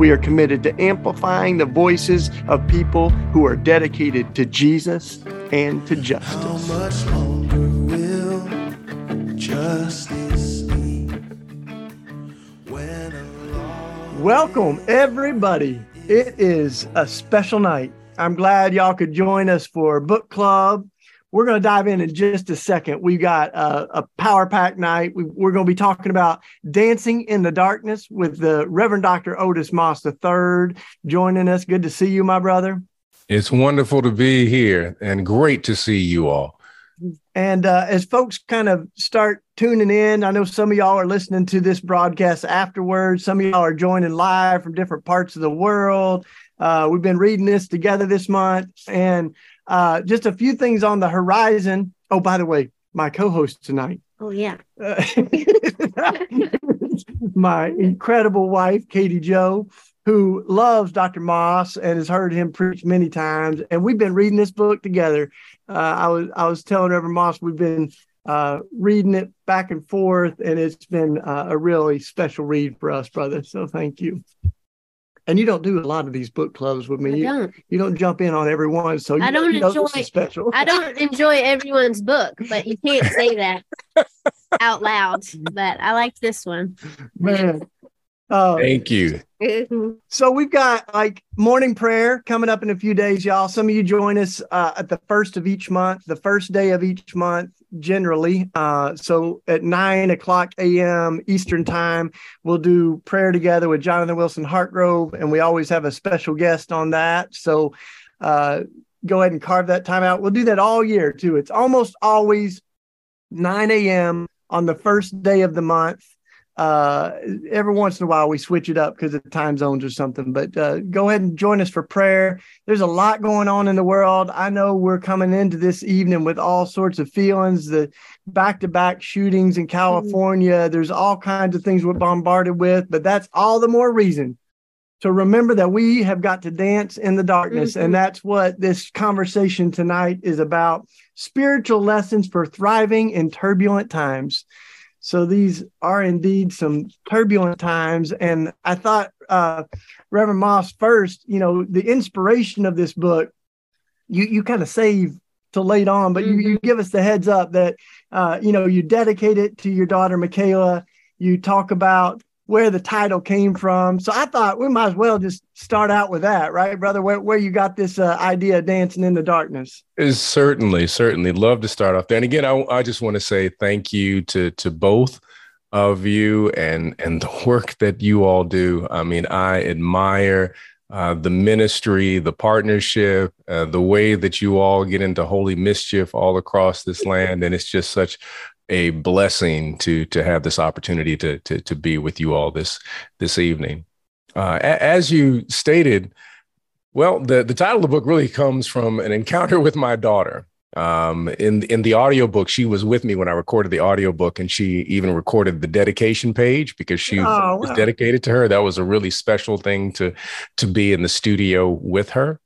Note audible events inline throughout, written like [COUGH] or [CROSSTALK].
We are committed to amplifying the voices of people who are dedicated to Jesus and to justice. How much longer will justice be? Welcome, everybody. It is a special night. I'm glad y'all could join us for book club we're going to dive in in just a second. We've got a, a power pack night. We, are going to be talking about dancing in the darkness with the Reverend Dr. Otis Moss III joining us. Good to see you, my brother. It's wonderful to be here and great to see you all. And uh, as folks kind of start tuning in, I know some of y'all are listening to this broadcast afterwards. Some of y'all are joining live from different parts of the world. Uh, we've been reading this together this month, and uh, just a few things on the horizon. Oh, by the way, my co-host tonight. Oh yeah. [LAUGHS] my incredible wife, Katie Jo, who loves Dr. Moss and has heard him preach many times. And we've been reading this book together. Uh, I was I was telling Reverend Moss we've been uh, reading it back and forth, and it's been uh, a really special read for us, brother. So thank you. And you don't do a lot of these book clubs with me. I don't. You, you don't jump in on everyone, so you, I don't you know enjoy. special. I don't enjoy everyone's book, but you can't say [LAUGHS] that out loud. But I like this one. Man. Uh, Thank you. [LAUGHS] So we've got like morning prayer coming up in a few days, y'all. Some of you join us uh, at the first of each month, the first day of each month, generally. Uh, so at nine o'clock a.m. Eastern time, we'll do prayer together with Jonathan Wilson Hartgrove, and we always have a special guest on that. So uh, go ahead and carve that time out. We'll do that all year too. It's almost always 9 a.m. on the first day of the month uh, every once in a while we switch it up because of time zones or something. But uh, go ahead and join us for prayer. There's a lot going on in the world. I know we're coming into this evening with all sorts of feelings. The back-to-back shootings in California. Mm-hmm. There's all kinds of things we're bombarded with, but that's all the more reason to remember that we have got to dance in the darkness. Mm-hmm. And that's what this conversation tonight is about spiritual lessons for thriving in turbulent times. So these are indeed some turbulent times. And I thought, uh, Reverend Moss, first, you know, the inspiration of this book, you, you kind of save to late on, but mm-hmm. you, you give us the heads up that, uh, you know, you dedicate it to your daughter, Michaela. You talk about where the title came from. So I thought we might as well just start out with that, right, brother? Where, where you got this uh, idea of dancing in the darkness? Is certainly, certainly love to start off there. And again, I, I just want to say thank you to to both of you and and the work that you all do. I mean, I admire uh, the ministry, the partnership, uh, the way that you all get into holy mischief all across this land, and it's just such a blessing to to have this opportunity to to to be with you all this this evening. Uh, as you stated, well, the the title of the book really comes from an encounter with my daughter. Um, in in the audiobook, she was with me when I recorded the audiobook, and she even recorded the dedication page because she oh, was wow. dedicated to her. That was a really special thing to to be in the studio with her.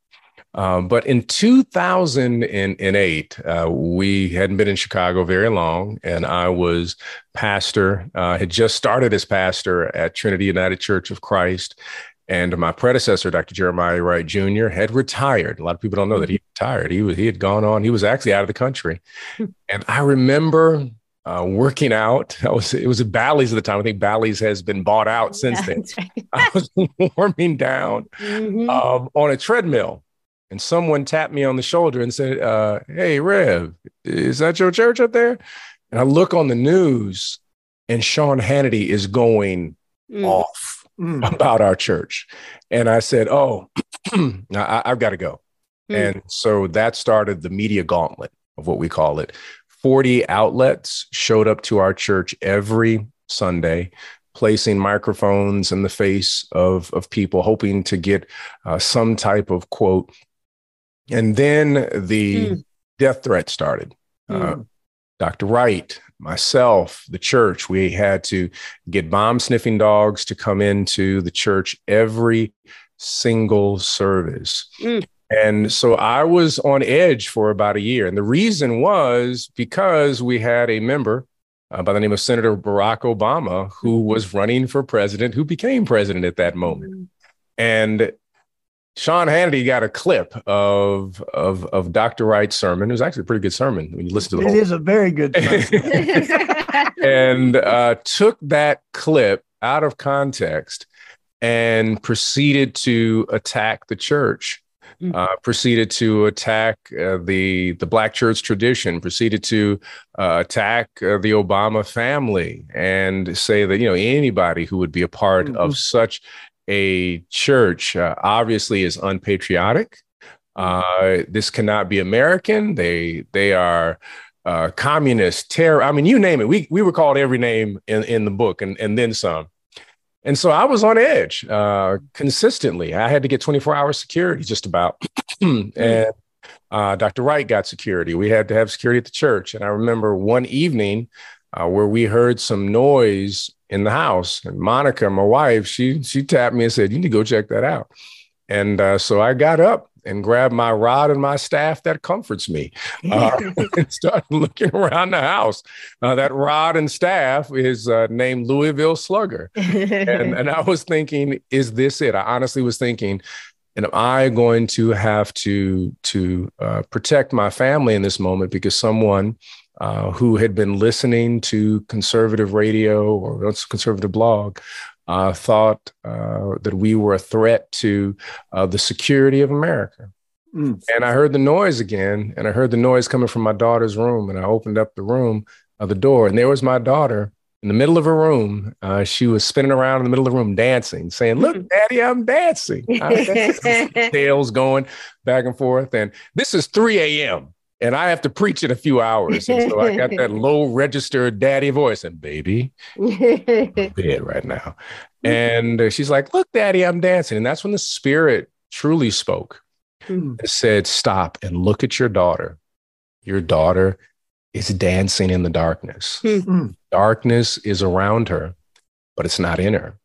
Um, but in 2008, uh, we hadn't been in Chicago very long, and I was pastor, uh, had just started as pastor at Trinity United Church of Christ. And my predecessor, Dr. Jeremiah Wright Jr., had retired. A lot of people don't know that he retired. He was he had gone on. He was actually out of the country. and I remember uh, working out. I was it was at Bally's at the time. I think Bally's has been bought out [LAUGHS] since yeah, then. Right. [LAUGHS] I was warming down mm-hmm. um, on a treadmill and someone tapped me on the shoulder and said, uh, Hey, Rev, is that your church up there? And I look on the news, and Sean Hannity is going mm. off mm. [LAUGHS] about our church. And I said, Oh, [CLEARS THROAT] I, have got to go. Mm. And so that started the media gauntlet of what we call it. 40 outlets showed up to our church every Sunday placing microphones in the face of, of people, hoping to get uh, some type of quote. And then the mm. death threat started. Mm. Dr. Wright, myself, the church, we had to get bomb sniffing dogs to come into the church every single service. Mm. And so I was on edge for about a year. And the reason was because we had a member uh, by the name of Senator Barack Obama who mm-hmm. was running for president, who became president at that moment. Mm-hmm. And Sean Hannity got a clip of of of Dr. Wright's sermon. It was actually a pretty good sermon when you listen to the it whole. It is a very good [LAUGHS] sermon. [LAUGHS] and uh, took that clip out of context and proceeded to attack the church. Mm. Uh, proceeded to attack uh, the the black church tradition. Proceeded to uh, attack uh, the Obama family and say that you know anybody who would be a part mm-hmm. of such a church uh, obviously is unpatriotic. Mm-hmm. Uh, this cannot be American. They they are uh, communist, terror. I mean, you name it. We we were called every name in, in the book and, and then some. And so I was on edge uh, consistently. I had to get 24 hour security just about. [CLEARS THROAT] and uh, Dr. Wright got security. We had to have security at the church. And I remember one evening uh, where we heard some noise in the house. And Monica, my wife, she she tapped me and said, "You need to go check that out." And uh, so I got up and grabbed my rod and my staff that comforts me [LAUGHS] uh, [LAUGHS] and started looking around the house. Uh, that rod and staff is uh, named Louisville Slugger. and, [LAUGHS] and I was thinking, is this it? I honestly was thinking, and am I going to have to to uh, protect my family in this moment because someone uh, who had been listening to conservative radio or conservative blog uh, thought uh, that we were a threat to uh, the security of America. Mm. And I heard the noise again, and I heard the noise coming from my daughter's room. And I opened up the room, uh, the door, and there was my daughter in the middle of her room. Uh, she was spinning around in the middle of the room dancing, saying, Look, [LAUGHS] daddy, I'm dancing. Tails [LAUGHS] going back and forth. And this is 3 a.m and I have to preach in a few hours. And so I got that [LAUGHS] low register daddy voice and baby, bed [LAUGHS] right now. And she's like, look, daddy, I'm dancing. And that's when the spirit truly spoke mm. and said, stop and look at your daughter. Your daughter is dancing in the darkness. Mm. Darkness is around her, but it's not in her.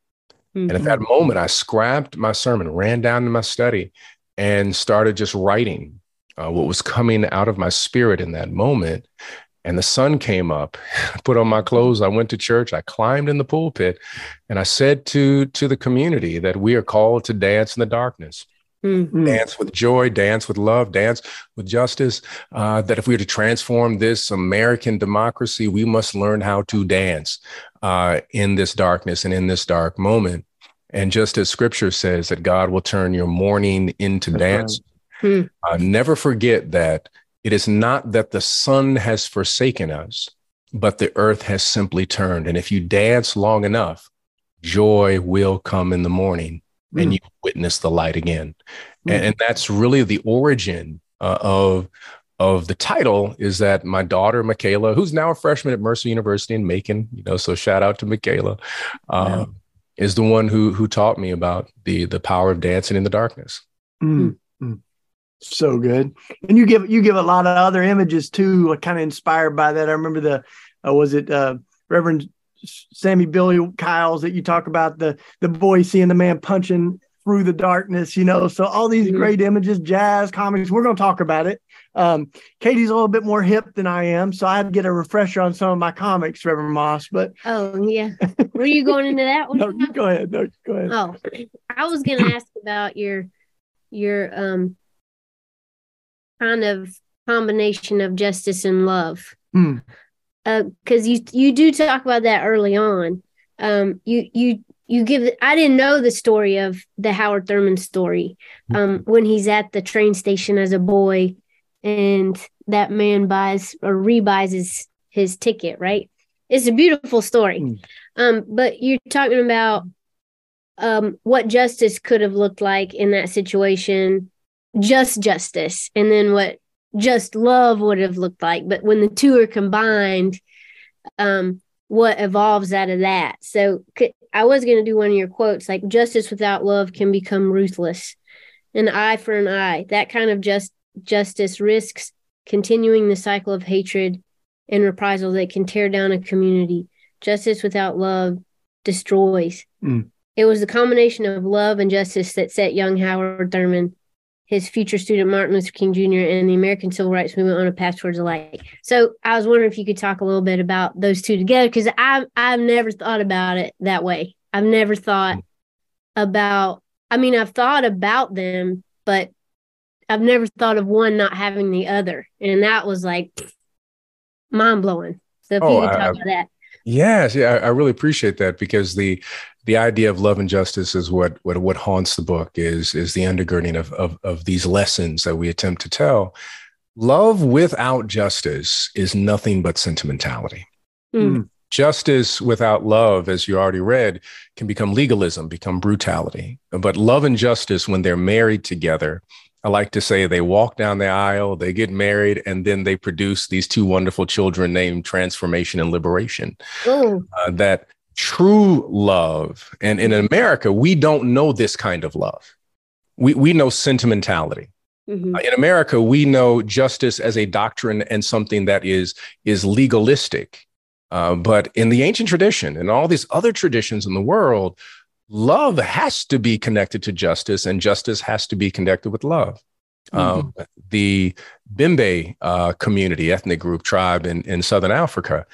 Mm-hmm. And at that moment, I scrapped my sermon, ran down to my study, and started just writing uh, what was coming out of my spirit in that moment. And the sun came up, [LAUGHS] put on my clothes. I went to church. I climbed in the pulpit and I said to, to the community that we are called to dance in the darkness. Mm-hmm. Dance with joy, dance with love, dance with justice. Uh, that if we are to transform this American democracy, we must learn how to dance uh, in this darkness and in this dark moment. And just as scripture says that God will turn your mourning into That's dance, Hmm. Uh, never forget that it is not that the sun has forsaken us, but the earth has simply turned. And if you dance long enough, joy will come in the morning and hmm. you witness the light again. Hmm. And, and, that's really the origin uh, of of the title is that my daughter Michaela, who's now a freshman at Mercer University in Macon, you know, so shout out to Michaela, uh, yeah. is the one who who taught me about the the power of dancing in the darkness. Mm so good. And you give you give a lot of other images too kind of inspired by that. I remember the uh, was it uh, reverend sammy billy kyles that you talk about the the boy seeing the man punching through the darkness you know? So all these mm-hmm. great images jazz comics we're going to talk about it. Um, katie's a little bit more hip than i am so i had to get a refresher on some of my comics reverend moss but oh yeah. Were you going into that [LAUGHS] one? No, go ahead. No, go ahead. Oh i was going to ask about your your um kind of combination of justice and love. Mm. Uh, because you you do talk about that early on. Um, you you you give. I didn't know the story of the Howard Thurman story. Hmm. Um, when he's at the train station as a boy, and that man buys or rebuys his his ticket. Right. It's a beautiful story. Mm. Um, but you're talking about um what justice could have looked like in that situation just justice and then what just love would have looked like. But when the two are combined, um, what evolves out of that? So, could, I was going to do one of your quotes like justice without love can become ruthless. An eye for an eye. That kind of just justice risks continuing the cycle of hatred and reprisal that can tear down a community. Justice without love destroys. Mm. It was the combination of love and justice that set young Howard Thurman his future student Martin Luther King Jr. and the American Civil Rights Movement on a path towards a light. So I was wondering if you could talk a little bit about those two together because I I've never thought about it that way. I've never thought about. I mean, I've thought about them, but I've never thought of one not having the other, and that was like mind blowing. So if oh, you could talk I, about that. Yes, yeah, I, I really appreciate that because the the idea of love and justice is what what what haunts the book is is the undergirding of of, of these lessons that we attempt to tell. Love without justice is nothing but sentimentality. Mm. justice without love as you already read can become legalism become brutality. But love and justice when they're married together I like to say they walk down the aisle, they get married, and then they produce these two wonderful children named Transformation and Liberation. Uh, that true love. And in America, we don't know this kind of love. We, we know sentimentality. Mm-hmm. Uh, in America, we know justice as a doctrine and something that is, is legalistic. Uh, but in the ancient tradition and all these other traditions in the world, love has to be connected to justice, and justice has to be connected with love. Mm-hmm. Um, the Bemba uh, community, ethnic group, tribe in, in Southern Africa,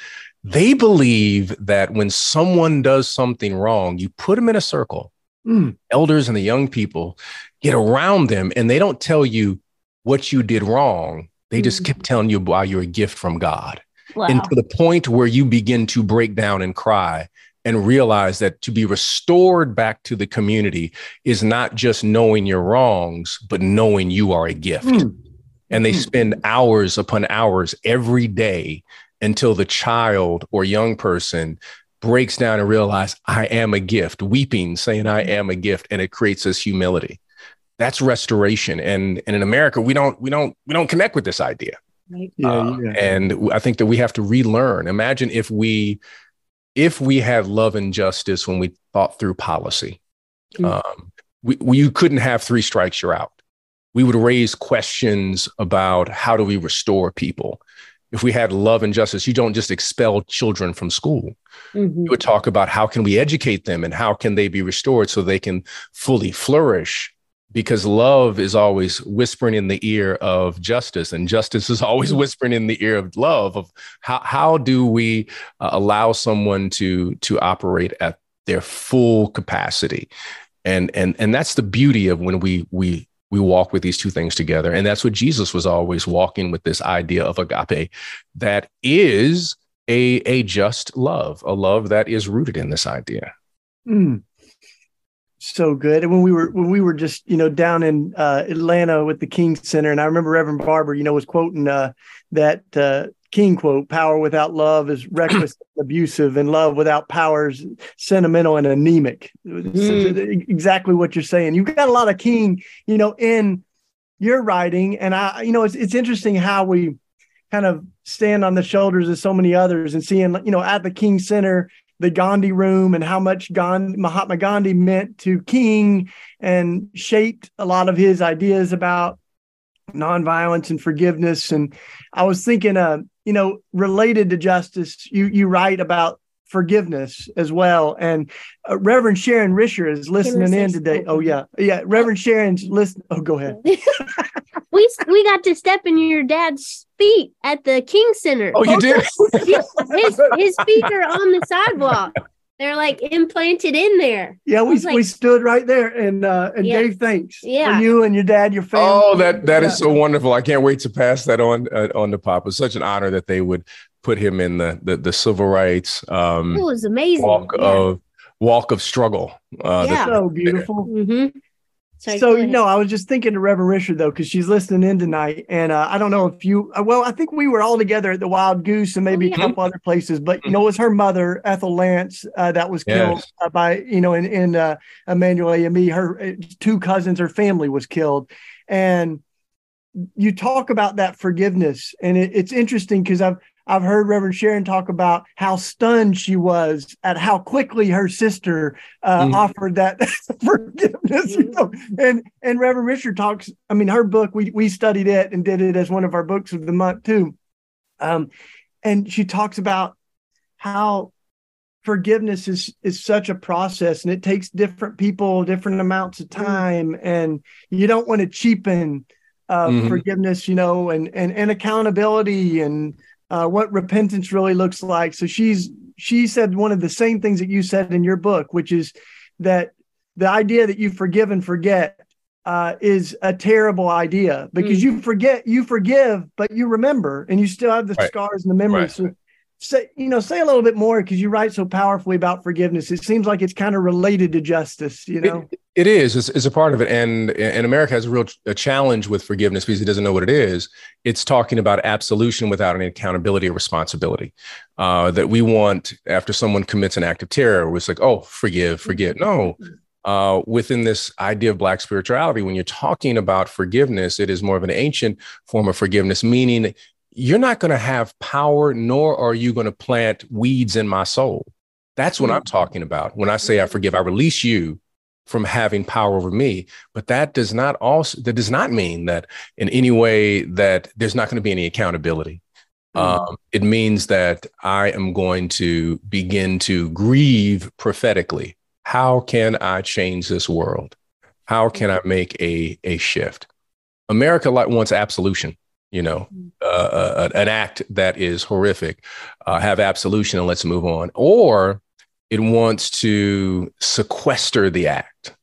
they believe that when someone does something wrong, you put them in a circle. Mm. Elders and the young people get around them and they don't tell you what you did wrong. They just mm. keep telling you why you're a gift from God. Wow. And to the point where you begin to break down and cry and realize that to be restored back to the community is not just knowing your wrongs, but knowing you are a gift. Mm. And they mm. spend hours upon hours every day until the child or young person breaks down and realizes, I am a gift, weeping, saying I am a gift, and it creates this humility. That's restoration. And, and in America, we don't we don't we don't connect with this idea. Right. Yeah, uh, yeah. And I think that we have to relearn. Imagine if we if we had love and justice when we thought through policy. Mm-hmm. Um, we, we, you couldn't have three strikes, you're out. We would raise questions about how do we restore people if we had love and justice, you don't just expel children from school. Mm-hmm. You would talk about how can we educate them and how can they be restored so they can fully flourish because love is always whispering in the ear of justice and justice is always mm-hmm. whispering in the ear of love of how, how do we uh, allow someone to to operate at their full capacity and and and that's the beauty of when we we we walk with these two things together. And that's what Jesus was always walking with this idea of agape that is a, a just love, a love that is rooted in this idea. Mm. So good. And when we were when we were just you know down in uh, Atlanta with the King Center, and I remember Reverend Barber, you know, was quoting uh, that uh, King quote, power without love is reckless and [CLEARS THROAT] abusive, and love without power is sentimental and anemic. Mm. Exactly what you're saying. You've got a lot of King, you know, in your writing. And I, you know, it's it's interesting how we kind of stand on the shoulders of so many others and seeing, you know, at the King Center, the Gandhi room and how much Gandhi, Mahatma Gandhi meant to King and shaped a lot of his ideas about nonviolence and forgiveness. And I was thinking, uh, you know, related to justice, you you write about forgiveness as well. And uh, Reverend Sharon Risher is listening in today. Oh yeah, yeah. Reverend Sharon's listen. Oh, go ahead. [LAUGHS] we we got to step in your dad's feet at the King Center. Oh, you did. [LAUGHS] his his feet are on the sidewalk. They're like implanted in there. Yeah, we, like, we stood right there and uh, and yeah. gave thanks yeah. for you and your dad, your family. Oh, that that yeah. is so wonderful! I can't wait to pass that on uh, on to Papa. It's such an honor that they would put him in the the, the civil rights. Um, it was amazing. Walk yeah. of walk of struggle. Uh, yeah, so beautiful. Mm-hmm. Sorry, so no, I was just thinking to Reverend Risher though, because she's listening in tonight, and uh, I don't know if you. Uh, well, I think we were all together at the Wild Goose and maybe oh, yeah. a couple other places, but you know, it was her mother, Ethel Lance, uh, that was killed yes. uh, by you know in in uh, Emanuel AME. Her uh, two cousins, her family was killed, and you talk about that forgiveness, and it, it's interesting because I've I've heard Reverend Sharon talk about how stunned she was at how quickly her sister uh, mm. offered that [LAUGHS] forgiveness. You know? And and Reverend Risher talks. I mean, her book we we studied it and did it as one of our books of the month too. Um, and she talks about how forgiveness is is such a process and it takes different people different amounts of mm. time and you don't want to cheapen uh, mm-hmm. forgiveness you know and and and accountability and uh, what repentance really looks like. So she's she said one of the same things that you said in your book, which is that the idea that you forgive and forget uh, is a terrible idea because mm. you forget, you forgive, but you remember, and you still have the right. scars and the memories. Right. So say you know say a little bit more because you write so powerfully about forgiveness. It seems like it's kind of related to justice you know? it, it is. It's, it's, a part of it. And and america has a real a challenge with forgiveness because it doesn't know what it is. It's talking about absolution without any accountability or responsibility. Uh, that we want after someone commits an act of terror it's like oh forgive forget. No. Uh, within this idea of black spirituality when you're talking about forgiveness it is more of an ancient form of forgiveness meaning you're not going to have power, nor are you going to plant weeds in my soul. That's what I'm mm. talking about. When I say I forgive, I release you from having power over me. But that does not also that does not mean that in any way that there's not going to be any accountability. Mm. Um, it means that I am going to begin to grieve prophetically. How can I change this world? How can I make a a shift? America like wants absolution you know, mm. uh, uh, an act that is horrific, uh, have absolution and let's move on. Or it wants to sequester the act.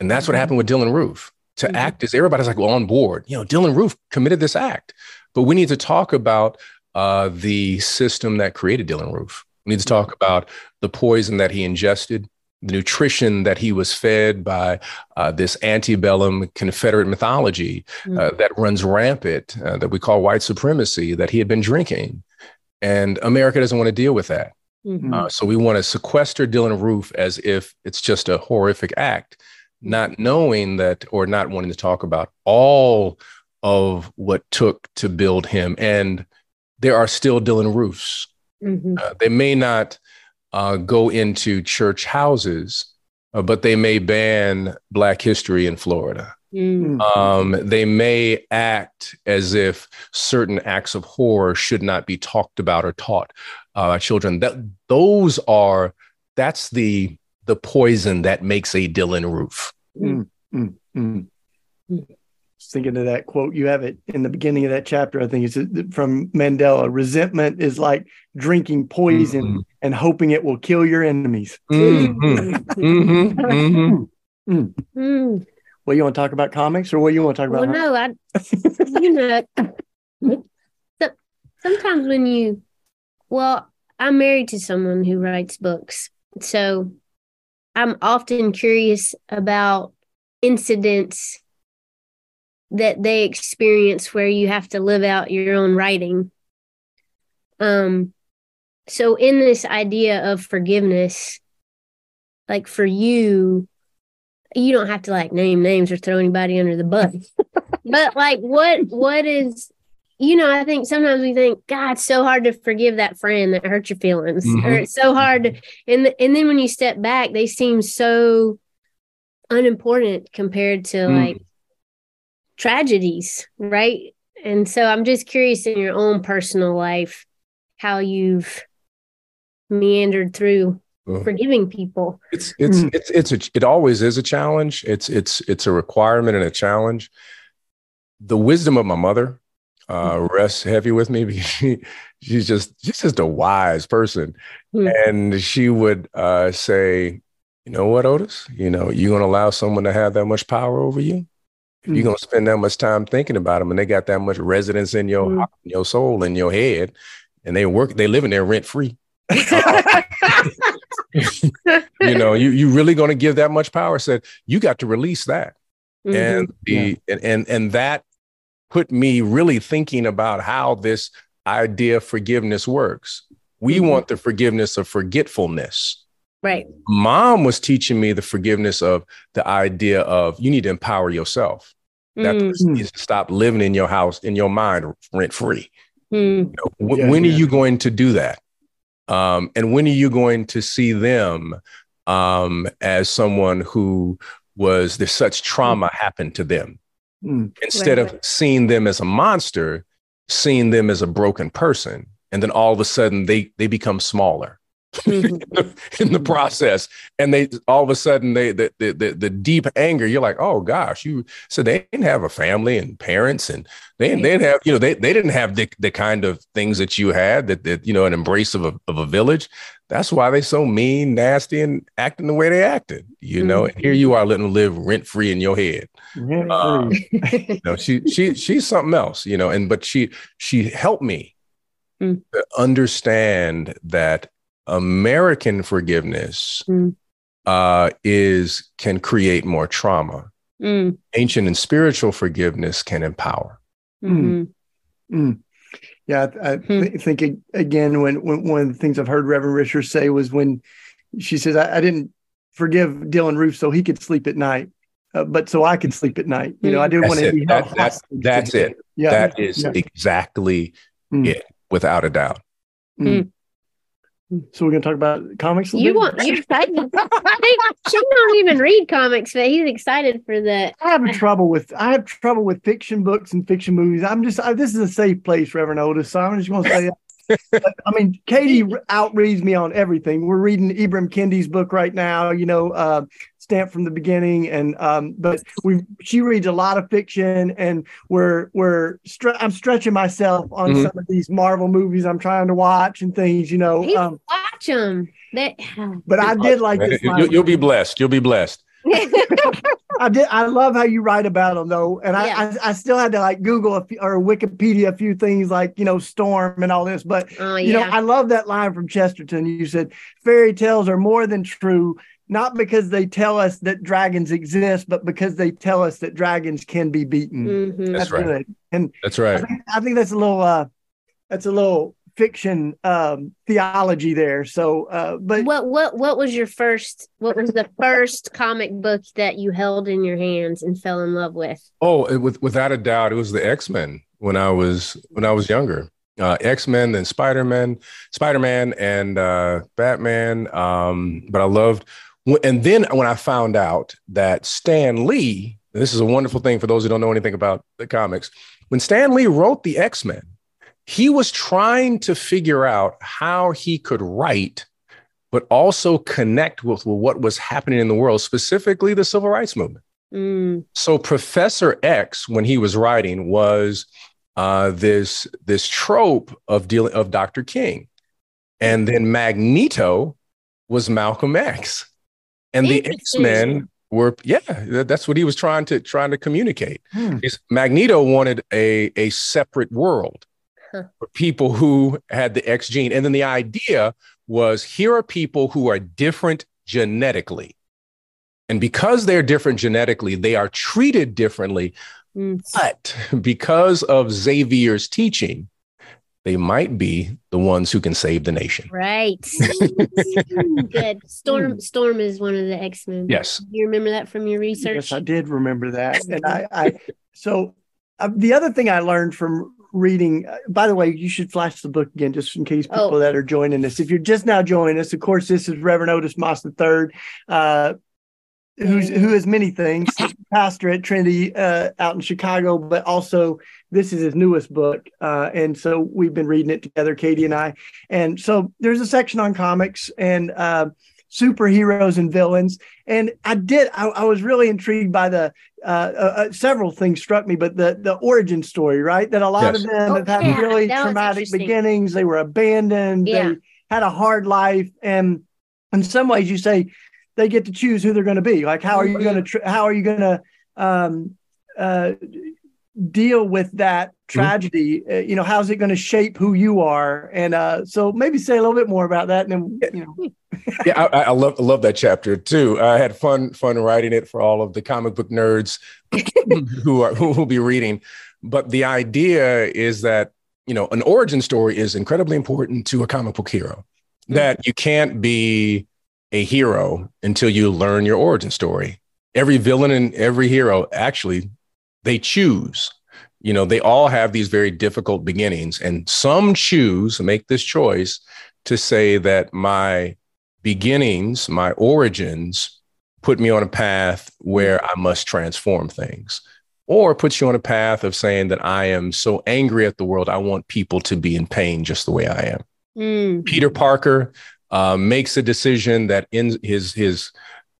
And that's what mm-hmm. happened with Dylann Roof. To mm-hmm. act is everybody's like well, on board. You know, Dylann Roof committed this act. But we need to talk about uh, the system that created Dylann Roof. We need to talk about the poison that he ingested the nutrition that he was fed by uh, this antebellum Confederate mythology uh, mm-hmm. that runs rampant, uh, that we call white supremacy, that he had been drinking. And America doesn't want to deal with that. Mm-hmm. Uh, so we want to sequester Dylann Roof as if it's just a horrific act, not knowing that or not wanting to talk about all of what took to build him. And there are still Dylann Roofs. Mm-hmm. Uh, they may not uh, go into church houses, uh, but they may ban Black history in Florida. Mm. Um, they may act as if certain acts of horror should not be talked about or taught uh, children. That those are that's the the poison that makes a Dylann Roof. Mm. Mm. Thinking of that quote you have it in the beginning of that chapter. I think it's from Mandela. Resentment is like drinking poison mm-hmm. and hoping it will kill your enemies. Mm-hmm. mm-hmm. Mm-hmm. Mm. Mm. Well, you want to talk about comics or what you want to talk about? Well, no, I, you know, [LAUGHS] sometimes when you, well, I'm married to someone who writes books. So I'm often curious about incidents that they experience where you have to live out your own writing. Um, so in this idea of forgiveness like for you you don't have to like name names or throw anybody under the bus [LAUGHS] but like what what is you know i think sometimes we think god it's so hard to forgive that friend that hurt your feelings mm-hmm. or it's so hard to, and the, and then when you step back they seem so unimportant compared to mm. like tragedies right and so i'm just curious in your own personal life how you've meandered through uh-huh. forgiving people. It's it's mm. it's it's a, it always is a challenge. It's it's it's a requirement and a challenge. The wisdom of my mother uh, mm. rests heavy with me [LAUGHS] because she she's just she's just a wise person, mm. and she would uh, say, you know what, Otis, you know you're gonna allow someone to have that much power over you. You're mm. gonna spend that much time thinking about them, and they got that much residence in your mm. in your soul in your head, and they work, they live in there rent free [LAUGHS] you know, you you really going to give that much power? Said you got to release that, mm-hmm. and the yeah. and, and and that put me really thinking about how this idea of forgiveness works. We mm-hmm. want the forgiveness of forgetfulness. Right. Mom was teaching me the forgiveness of the idea of you need to empower yourself. That mm-hmm. person needs to stop living in your house in your mind rent free. Mm. w- yeah, when yeah. are you going to do that? Um, and when are you going to see them um, as someone who was there's such trauma happened to them? Mm. Instead right. of seeing them as a monster, seeing them as a broken person. And then all of a sudden they they become smaller. Mm-hmm. [LAUGHS] in the process and they all of a sudden they the, the, the the deep anger you're like oh gosh you so they didn't have a family and parents and they, they didn't have you know they, they didn't have the, the kind of things that you had that, that you know an embrace of a, of a village that's why they so mean nasty and acting the way they acted you know mm-hmm. and here you are letting them live rent free in your head um, you know she she she's something else you know and but she she helped me mm. understand that American forgiveness mm. uh, is can create more trauma. Mm. Ancient and spiritual forgiveness can empower. Mm-hmm. Mm. Yeah, I, I hmm. th- think again when, when one of the things I've heard Reverend Risher say was when she says, "I, I didn't forgive Dylann Roof so he could sleep at night, uh, but so I could sleep at night." You know, I didn't want to be that, that's, that's it. Yeah, that is yeah. exactly mm. it, without a doubt. Mm. So we're gonna talk about comics. you bit? want you're excited? [LAUGHS] she don't even read comics, but he's excited for that. I have trouble with I have trouble with fiction books and fiction movies. I'm just I, this is a safe place, Reverend Otis. So I'm just gonna say [LAUGHS] I mean, Katie outreads me on everything. We're reading Ibram Kendi's book right now, you know, uh, Stamped from the Beginning, and um, but we she reads a lot of fiction, and we're we're stre- I'm stretching myself on mm-hmm. some of these Marvel movies I'm trying to watch and things, you know. Um, watch them. They- but I did like this. You'll, you'll be blessed. You'll be blessed. [LAUGHS] I did. I love how you write about them though, and yeah. I, I, I still had to like Google a few, or Wikipedia a few things like you know storm and all this. But oh, yeah. you know, I love that line from Chesterton. You said fairy tales are more than true, not because they tell us that dragons exist, but because they tell us that dragons can be beaten. Mm-hmm. That's, that's, right. Good. And that's right. I think, I think that's a little. uh That's a little fiction um, theology there. So, uh, but what what what was your first? What was the first comic book that you held in your hands and fell in love with? Oh, it, with, without a doubt, it was the X Men when I was when I was younger. Uh, X Men, then Spider Man, Spider Man, and uh, Batman. Um, but I loved, and then when I found out that Stan Lee, this is a wonderful thing for those who don't know anything about the comics. When Stan Lee wrote the X Men, he was trying to figure out how he could write, but also connect with, what was happening in the world, specifically the civil rights movement. Mm. So Professor X, when he was writing, was uh, this this trope of dealing of Dr. King, and then Magneto was Malcolm X, and the X Men were yeah that's what he was trying to trying to communicate. Hmm. Is Magneto wanted a a separate world for people who had the X gene. And then the idea was here are people who are different genetically. And because they're different genetically, they are treated differently. Mm. But because of Xavier's teaching, they might be the ones who can save the nation. Right. [LAUGHS] Good. Storm Storm is one of the X-Men. Yes. You remember that from your research? Yes, I did remember that. [LAUGHS] And I, I so uh, the other thing I learned from reading. Uh, by the way, you should flash the book again, just in case people oh. that are joining us. If you're just now joining us, of course, this is Reverend Otis Moss III, uh, who's who is many things, [LAUGHS] pastor at Trinity uh, out in Chicago, but also this is his newest book, uh, and so we've been reading it together, Katie and I. And so there's a section on comics and. Uh, superheroes and villains. And I did, I, I was really intrigued by the uh, uh, uh, several things struck me, but the the origin story, right? That a lot yes. of them have had yeah, really traumatic beginnings. They were abandoned. Yeah. They had a hard life, and in some ways, you say they get to choose who they're going to be. Like, how are you going to tr- how are you going to um, uh, deal with that mm-hmm. tragedy? Mm-hmm. Uh, you know, how's it going to shape who you are? And uh, so, maybe say a little bit more about that, and then you know [LAUGHS] yeah, I, I, love I love that chapter too. I had fun fun writing it for all of the comic book nerds [COUGHS] who are who will be reading. But the idea is that you know an origin story is incredibly important to a comic book hero. Mm-hmm. That you can't be a hero until you learn your origin story. Every villain and every hero actually they choose You know, they all have these very difficult beginnings, and some choose make this choice to say that my beginnings, my origins, put me on a path where I must transform things. Or puts you on a path of saying that I am so angry at the world, I want people to be in pain just the way I am. Mm. Peter Parker uh, makes a decision that in his his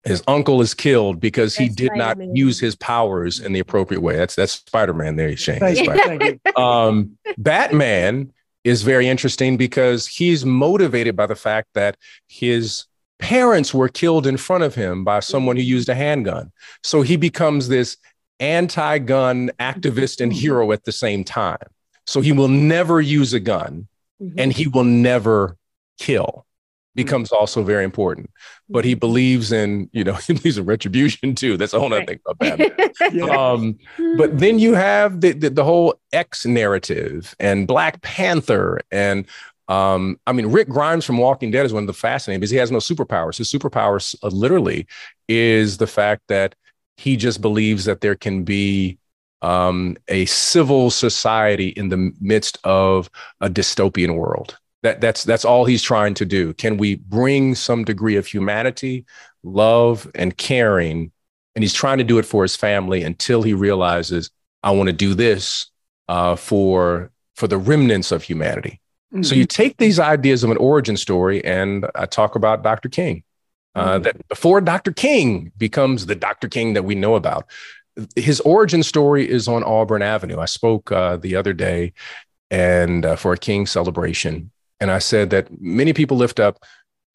his uncle is killed because that's he did Spider-Man. not use his powers in the appropriate way. That's that's Spider Man. There, Shane. [LAUGHS] um, Batman is very interesting because he's motivated by the fact that his parents were killed in front of him by someone who used a handgun. So he becomes this anti-gun activist and hero at the same time. So he will never use a gun mm-hmm. and he will never kill becomes also very important. But he believes in, you know, [LAUGHS] he believes in retribution too. That's a whole other thing about Batman. [LAUGHS] yeah. um, but then you have the, the, the whole X narrative and Black Panther and um, I mean, Rick Grimes from Walking Dead is one of the fascinating because he has no superpowers. His superpowers uh, literally is the fact that he just believes that there can be um, a civil society in the midst of a dystopian world. That that's that's all he's trying to do. Can we bring some degree of humanity, love, and caring? And he's trying to do it for his family until he realizes, I want to do this uh, for for the remnants of humanity. Mm-hmm. So you take these ideas of an origin story, and I talk about Dr. King. Uh, mm-hmm. That before Dr. King becomes the Dr. King that we know about, his origin story is on Auburn Avenue. I spoke uh, the other day and uh, for a King celebration, and I said that many people lift up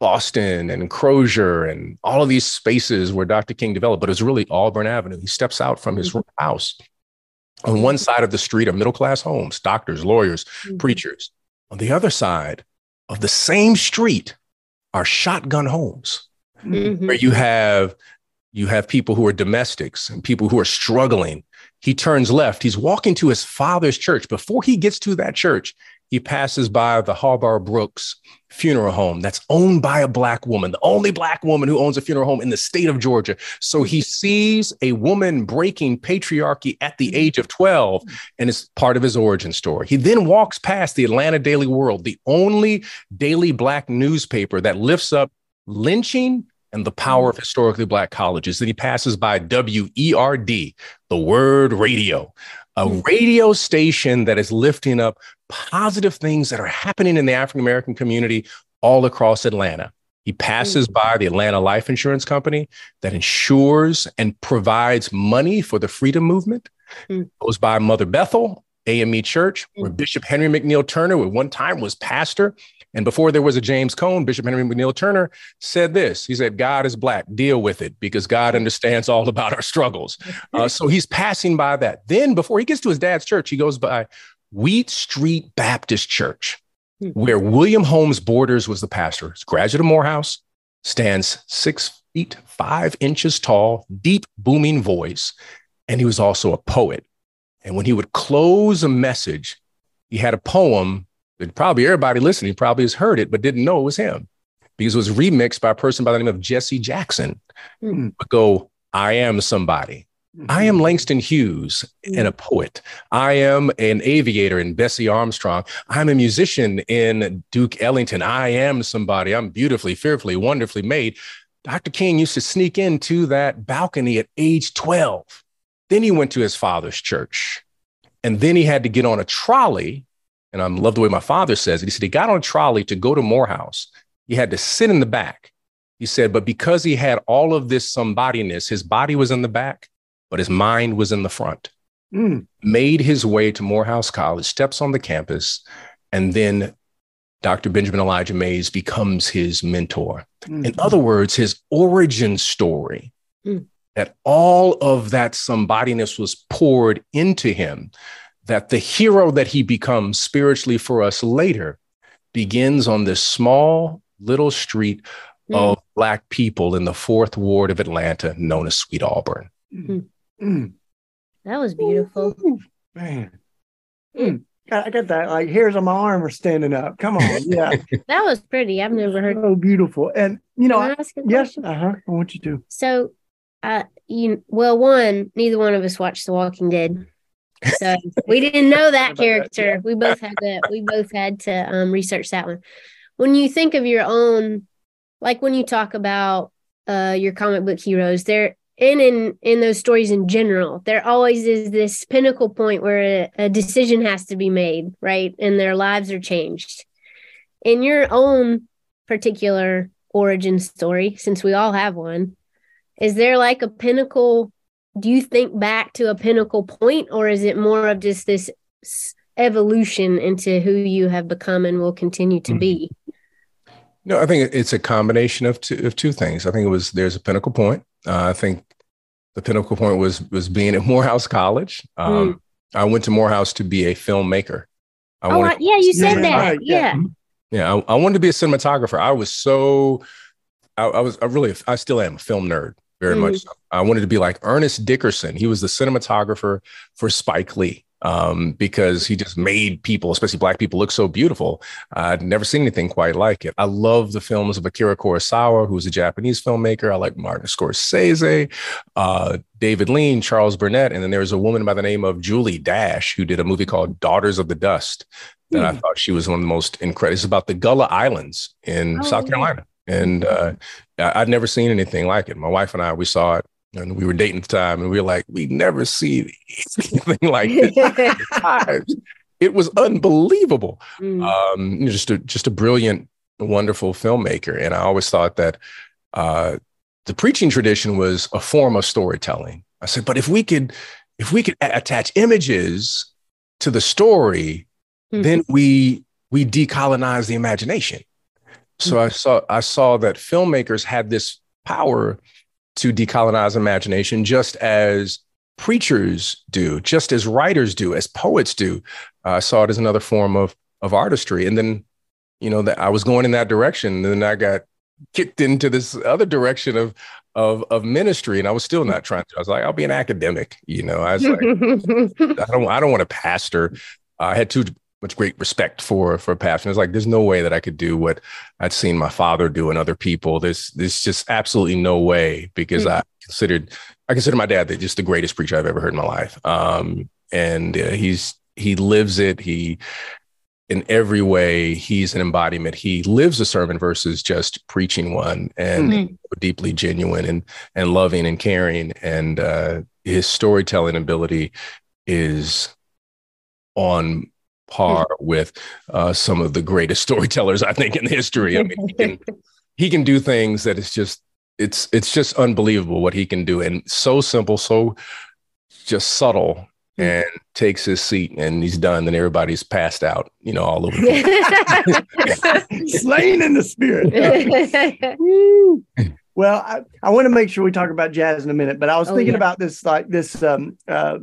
Boston and Crozer and all of these spaces where Dr. King developed, but it's really Auburn Avenue. He steps out from his mm-hmm. house. On one side of the street are middle class homes, doctors, lawyers, mm-hmm. preachers. On the other side of the same street are shotgun homes mm-hmm. where you have you have people who are domestics and people who are struggling. He turns left. He's walking to his father's church. Before he gets to that church, he passes by the Harbar Brooks funeral home that's owned by a black woman, the only black woman who owns a funeral home in the state of Georgia. So he sees a woman breaking patriarchy at the mm-hmm. age of 12, and it's part of his origin story. He then walks past the Atlanta Daily World, the only daily black newspaper that lifts up lynching and the power of mm-hmm. historically black colleges. Then he passes by WERD, the word radio, a radio station that is lifting up positive things that are happening in the African American community all across Atlanta. He passes by the Atlanta Life Insurance Company that insures and provides money for the freedom movement. Mm. Goes by Mother Bethel, AME Church, where mm. Bishop Henry McNeil Turner, at one time was pastor, and before there was a James Cone, Bishop Henry McNeil Turner said this. He said, God is black, deal with it because God understands all about our struggles. Uh, [LAUGHS] so he's passing by that. Then, before he gets to his dad's church, he goes by Wheat Street Baptist Church, hmm. where William Holmes Borders was the pastor. His graduate of Morehouse stands six feet, five inches tall, deep, booming voice. And he was also a poet. And when he would close a message, he had a poem probably everybody listening probably has heard it, but didn't know it was him because it was remixed by a person by the name of Jesse Jackson. Mm-hmm. But go, I am somebody. I am Langston Hughes and a poet. I am an aviator in Bessie Armstrong. I'm a musician in Duke Ellington. I am somebody. I'm beautifully, fearfully, wonderfully made. Dr. King used to sneak into that balcony at age 12. Then he went to his father's church. And then he had to get on a trolley. And I love the way my father says it. He said he got on a trolley to go to Morehouse. He had to sit in the back. He said, but because he had all of this somebodyness, his body was in the back but his mind was in the front. Mm. Made his way to Morehouse College, steps on the campus, and then Dr. Benjamin Elijah Mays becomes his mentor. Mm. In other words, his origin story, mm. that all of that somebodyness was poured into him, that the hero that he becomes spiritually for us later begins on this small little street mm. of Black people in the fourth ward of Atlanta known as Sweet Auburn. Mm-hmm. Mm. That was beautiful. Ooh, man. Mm. I got that like hairs on my arm are standing up. Come on. Yeah. [LAUGHS] that was pretty. I've never heard so beautiful. And you know, I yes, uh-huh. I want you to. So uh you well, one, neither one of us watched The Walking Dead. So [LAUGHS] we didn't know that character. We both had to we both had to um, research that one. When you think of your own, like when you talk about uh, your comic book heroes, there and in in those stories in general, there always is this pinnacle point where a, a decision has to be made, right? And their lives are changed. In your own particular origin story, since we all have one, is there like a pinnacle do you think back to a pinnacle point or is it more of just this evolution into who you have become and will continue to be no i think it's a combination of two of two things i think it was there's a pinnacle point uh, i think the pinnacle point was was being at morehouse college um, mm. i went to morehouse to be a filmmaker I oh, wanted, yeah, you said yeah, that. Right, yeah. Yeah. I, I, wanted to be a cinematographer. I was so, I, I was, I really, I still am a film nerd very mm. much. So. I wanted to be like Ernest Dickerson. He was the cinematographer for Spike Lee um, because he just made people, especially black people, look so beautiful. I'd never seen anything quite like it. I love the films of Akira Kurosawa, who's a Japanese filmmaker. I like Martin Scorsese, uh, David Lean, Charles Burnett, and then there was a woman by the name of Julie Dash who did a movie called Daughters of the Dust. That mm. I hmm. thought she was one of the most incredible. It's about the Gullah Islands in oh, South Carolina. And uh, I'd never seen anything like it. My wife and I, we saw it and we were dating at the time and we were like, we never see [LAUGHS] anything like this. [LAUGHS] it was unbelievable. Mm. Um, just a, just a brilliant, wonderful filmmaker. And I always thought that uh, the preaching tradition was a form of storytelling. I said, but if we could, if we could attach images to the story, mm-hmm. then we we decolonize the imagination. So I saw I saw that filmmakers had this power to decolonize imagination, just as preachers do, just as writers do, as poets do. Uh, I saw it as another form of of artistry, and then you know that I was going in that direction, and then I got kicked into this other direction of of of ministry, and I was still not trying to. I was like, I'll be an academic, you know. I was like, [LAUGHS] I don't I don't want to pastor. I had too much great respect for for passion. It's like there's no way that I could do what I'd seen my father do and other people. There's there's just absolutely no way because mm-hmm. I considered I consider my dad the, just the greatest preacher I've ever heard in my life. Um, and uh, he's he lives it. He in every way he's an embodiment. He lives a sermon versus just preaching one, and mm-hmm. deeply genuine and and loving and caring. And uh, his storytelling ability is on par [LAUGHS] with uh, some of the greatest storytellers I think in history. I mean, he can, [LAUGHS] he can do things that it's just it's it's just unbelievable what he can do, and so simple, so just subtle, hmm. and takes his seat and he's done. Then everybody's passed out, you know, all over the [LAUGHS] slain in the spirit. well, I, I want to make sure we talk about jazz in a minute, but I was oh, thinking yeah. about this like this um, uh,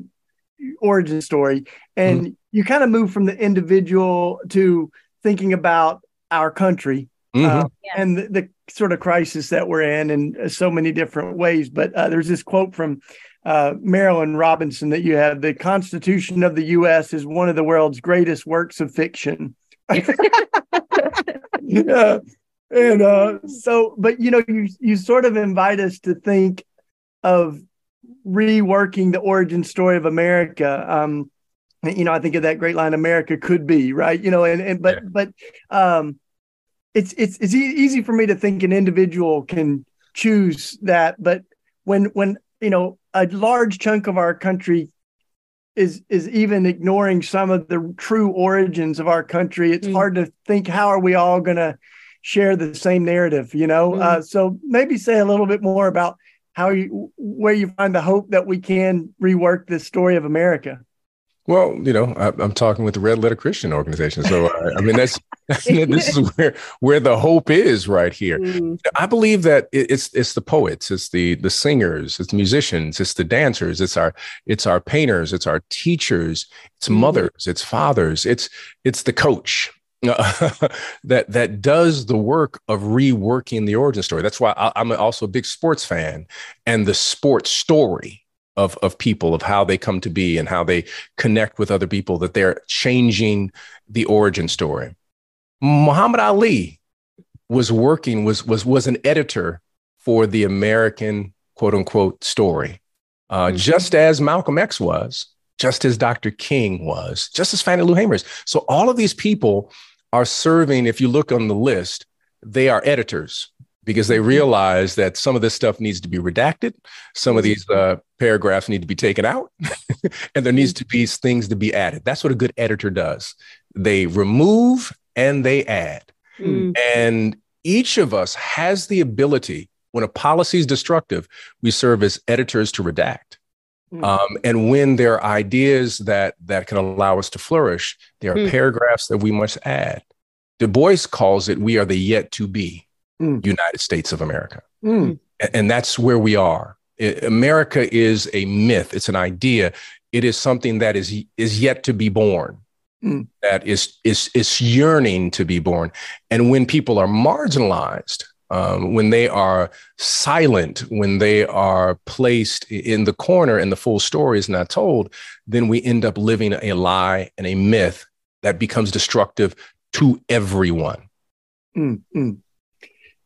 origin story, and mm you kind of move from the individual to thinking about our country mm-hmm. uh, yeah. and the, the, sort of crisis that we're in in so many different ways. But uh, there's this quote from uh, Marilynne Robinson that you have the Constitution of the U.S. is one of the world's greatest works of fiction. [LAUGHS] [LAUGHS] yeah. And uh, so, but you know, you you sort of invite us to think of reworking the origin story of America. Um, you know, I think of that great line, America could be, right? You know, and, and but, yeah. but, um, it's, it's, it's e- easy for me to think an individual can choose that. But when, when, you know, a large chunk of our country is, is even ignoring some of the true origins of our country, it's mm. hard to think, how are we all going to share the same narrative, you know? Mm. Uh, so maybe say a little bit more about how you, where you find the hope that we can rework this story of America. Well, you know, I, am talking with the Red Letter Christian Organization, so I, I mean that's [LAUGHS] this is where where the hope is right here. Mm. I believe that it's it's the poets, it's the the singers, it's the musicians, it's the dancers, it's our it's our painters, it's our teachers, it's mm. mothers, it's fathers, it's it's the coach [LAUGHS] that that does the work of reworking the origin story. That's why I, I'm also a big sports fan, and the sports story of of people of how they come to be and how they connect with other people that they're changing the origin story muhammad ali was working was was was an editor for the american quote unquote story uh, mm-hmm. just as malcolm x was just as Dr. King was, just as Fannie Lou Hamer is. So all of these people are serving, if you look on the list, they are editors because they mm-hmm. realize that some of this stuff needs to be redacted, some of these uh, paragraphs need to be taken out, [LAUGHS] and there needs to be things to be added. That's what a good editor does. They remove and they add. Mm. And each of us has the ability, when a policy is destructive, we serve as editors to redact. Mm. Um, and when there are ideas that that can allow us to flourish, there are mm. paragraphs that we must add. Du Bois calls it "We are the yet to be mm. United States of America," mm. and, and that's where we are. It, America is a myth; it's an idea. It is something that is is yet to be born. Mm. That is is is yearning to be born, and when people are marginalized, um, when they are silent, when they are placed in the corner and the full story is not told, then we end up living a lie and a myth that becomes destructive to everyone. Mm-hmm.